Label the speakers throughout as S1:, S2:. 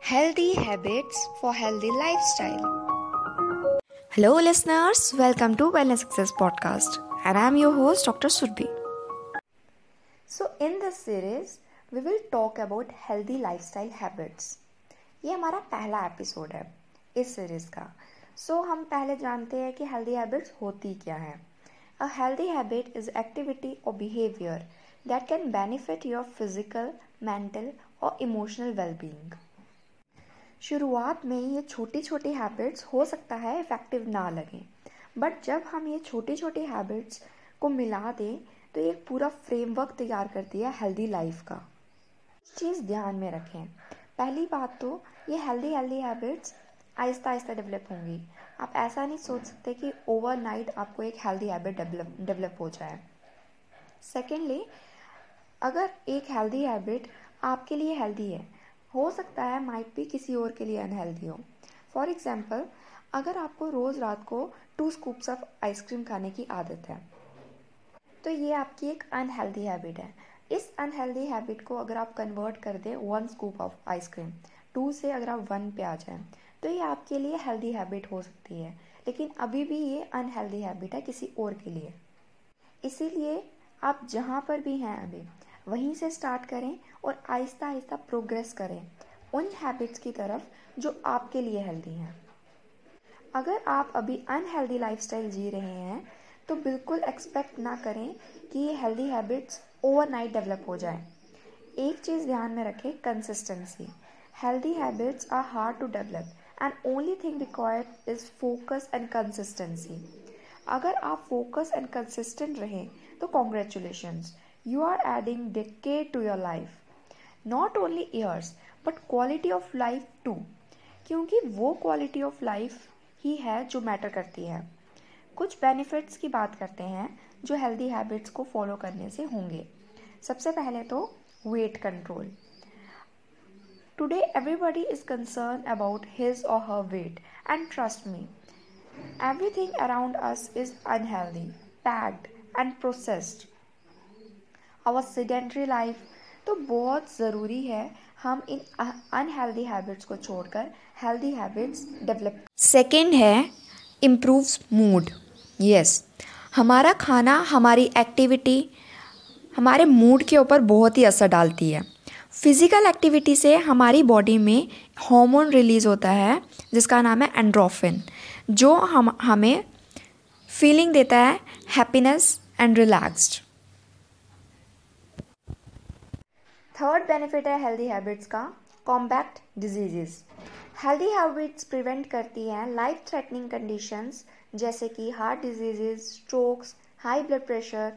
S1: Healthy Habits for Healthy Lifestyle. Hello, listeners. Welcome to Wellness Success Podcast, and I'm your host, Dr. Surbhi.
S2: So, in this series, we will talk about healthy lifestyle habits. ये हमारा पहला episode है इस series का सो so, हम पहले जानते हैं कि हेल्दी हैबिट्स होती क्या है a healthy habit is activity और behaviour that can benefit your physical mental और इमोशनल वेलबींग शुरुआत में ये छोटी छोटी हैबिट्स हो सकता है इफ़ेक्टिव ना लगें। बट जब हम ये छोटी छोटी हैबिट्स को मिला दें तो एक पूरा फ्रेमवर्क तैयार करती है हेल्दी लाइफ का। चीज़ ध्यान में रखें। पहली बात तो ये healthy healthy habits Aahista Aahista develop होंगी। आप ऐसा नहीं सोच सकते कि ओवरनाइट आपको एक हेल्दी हैबिट डेवलप डेवलप हो जाए। सेकेंडली अगर एक हेल्दी हैबिट आपके लिए हेल्दी है हो सकता है माइट भी किसी और के लिए अनहेल्दी हो। फॉर एग्ज़ाम्पल अगर आपको रोज़ रात को टू स्कूप्स ऑफ़ आइसक्रीम खाने की आदत है तो ये आपकी एक अनहेल्दी हैबिट है। इस अनहेल्दी हैबिट को अगर आप कन्वर्ट कर दें one scoop of ice cream two से अगर आप वन पे आ जाएँ तो ये आपके लिए हेल्दी हैबिट हो सकती है। लेकिन अभी भी ये अनहेल्दी हैबिट है किसी और के लिए। इसीलिए आप जहाँ पर भी हैं अभी वहीं से स्टार्ट करें और आहिस्ता आहिस्ता प्रोग्रेस करें उन हैबिट्स की तरफ़ जो आपके लिए हेल्दी हैं। अगर आप अभी अनहेल्दी लाइफस्टाइल जी रहे हैं तो बिल्कुल एक्सपेक्ट ना करें कि ये हेल्दी हैबिट्स ओवरनाइट डेवलप हो जाए। एक चीज़ ध्यान में रखें consistency healthy habits are hard to develop and only thing required is focus and consistency अगर आप फोकस एंड कंसिस्टेंट रहें तो congratulations you are adding decade to your life. Not only years, but quality of life too. क्योंकि वो quality of life ही है जो matter करती है। कुछ बेनिफिट्स की बात करते हैं जो हेल्दी हैबिट्स को फॉलो करने से होंगे। सबसे पहले तो weight control today everybody is concern about his और her weight and trust me everything around us is unhealthy packed and processed our sedentary life तो बहुत ज़रूरी है हम इन अनहेल्दी हैबिट्स को छोड़कर हेल्दी हैबिट्स डेवलप
S1: सेकेंड है इम्प्रूव्स मूड यस हमारा खाना, हमारी एक्टिविटी हमारे मूड के ऊपर बहुत ही असर डालती है। फ़िज़िकल एक्टिविटी से हमारी बॉडी में हार्मोन रिलीज़ होता है, जिसका नाम है एंड्रोफिन जो हम, हमें फीलिंग देता है happiness and relaxed
S2: third benefit है हेल्दी हैबिट्स का combat diseases healthy habits prevent करती हैं लाइफ थ्रेटनिंग कंडीशंस जैसे कि heart diseases strokes high blood pressure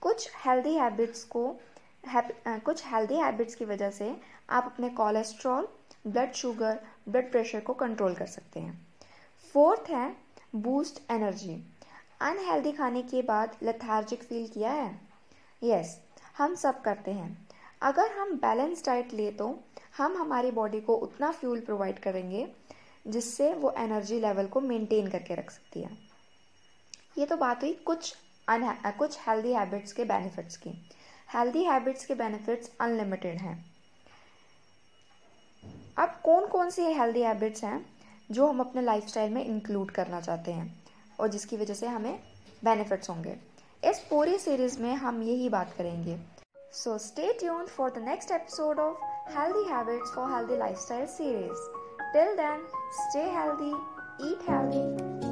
S2: कुछ हेल्दी हैबिट्स को कुछ हेल्दी हैबिट्स की वजह से आप अपने cholesterol blood sugar blood pressure को कंट्रोल कर सकते हैं. फोर्थ है बूस्ट एनर्जी अनहेल्दी खाने के बाद लथार्जिक फील किया है? यस yes, हम सब करते हैं. अगर हम बैलेंस डाइट ले तो हम हमारी बॉडी को उतना फ्यूल प्रोवाइड करेंगे, जिससे वो एनर्जी लेवल को मेंटेन करके रख सकती है। ये तो बात हुई कुछ अन, कुछ हेल्दी हैबिट्स के बेनिफिट्स की। हेल्दी हैबिट्स के बेनिफिट्स अनलिमिटेड हैं। अब कौन कौन सी हेल्दी हैबिट्स हैं जो हम अपने लाइफस्टाइल में इंक्लूड करना चाहते हैं, और जिसकी वजह से हमें बेनिफिट्स होंगे? इस पूरी सीरीज़ में हम यही बात करेंगे। So stay tuned for the next episode of Healthy Habits for Healthy Lifestyle series. Till then, stay healthy, eat healthy.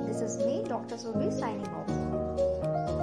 S2: This is me, Dr. Subi, signing off.